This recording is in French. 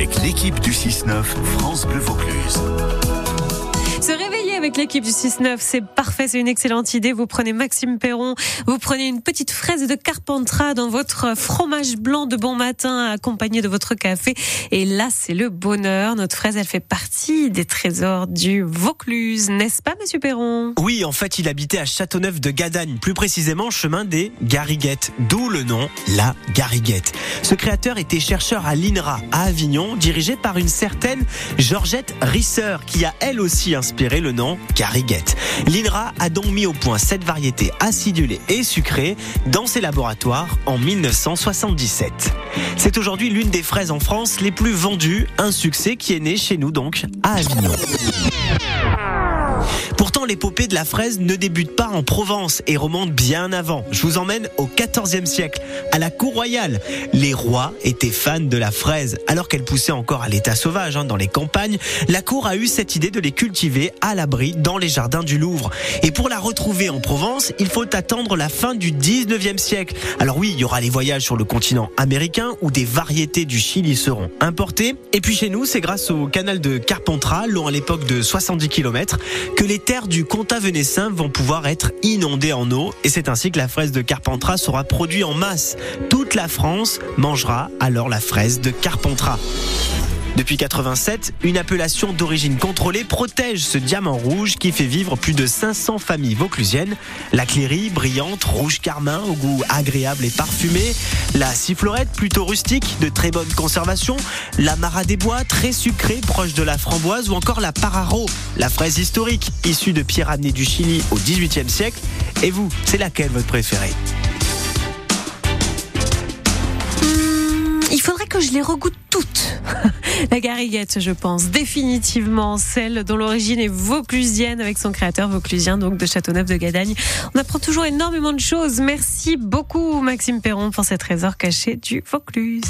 avec l'équipe du 6-9 France Bleu Vaucluse. Avec l'équipe du 6-9, c'est parfait, c'est une excellente idée. Vous prenez Maxime Perron, vous prenez une petite fraise de Carpentras dans votre fromage blanc de bon matin accompagné de votre café. Et là, c'est le bonheur. Notre fraise, elle fait partie des trésors du Vaucluse, n'est-ce pas, monsieur Perron? Oui, en fait, il habitait à Châteauneuf de Gadagne, plus précisément chemin des Garriguettes, d'où le nom La Garriguette. Ce créateur était chercheur à l'INRA à Avignon, dirigé par une certaine Georgette Risser, qui a elle aussi inspiré le nom Garriguette. L'INRA a donc mis au point cette variété acidulée et sucrée dans ses laboratoires en 1977. C'est aujourd'hui l'une des fraises en France les plus vendues, un succès qui est né chez nous donc à Avignon. Pourtant, l'épopée de la fraise ne débute pas en Provence et remonte bien avant. Je vous emmène au XIVe siècle, à la cour royale. Les rois étaient fans de la fraise, alors qu'elle poussait encore à l'état sauvage hein, dans les campagnes. La cour a eu cette idée de les cultiver à l'abri dans les jardins du Louvre. Et pour la retrouver en Provence, il faut attendre la fin du 19e siècle. Alors oui, il y aura les voyages sur le continent américain où des variétés du Chili seront importées. Et puis chez nous, c'est grâce au canal de Carpentras, long à l'époque de 70 km, que les terres du comtat venessin vont pouvoir être inondées en eau et c'est ainsi que la fraise de Carpentras sera produite en masse. Toute la France mangera alors la fraise de Carpentras. Depuis 87, une appellation d'origine contrôlée protège ce diamant rouge qui fait vivre plus de 500 familles vauclusiennes. La cléry, brillante, rouge carmin, au goût agréable et parfumé. La sifflorette, plutôt rustique, de très bonne conservation. La Mara des Bois, très sucrée, proche de la framboise. Ou encore la Pararo, la fraise historique, issue de pierres amenées du Chili au XVIIIe siècle. Et vous, c'est laquelle votre préférée? Il faudrait que je les regoute toutes. La gariguette, je pense, définitivement celle dont l'origine est vauclusienne avec son créateur vauclusien, donc de Châteauneuf de Gadagne. On apprend toujours énormément de choses. Merci beaucoup, Maxime Perron, pour ces trésors cachés du Vaucluse.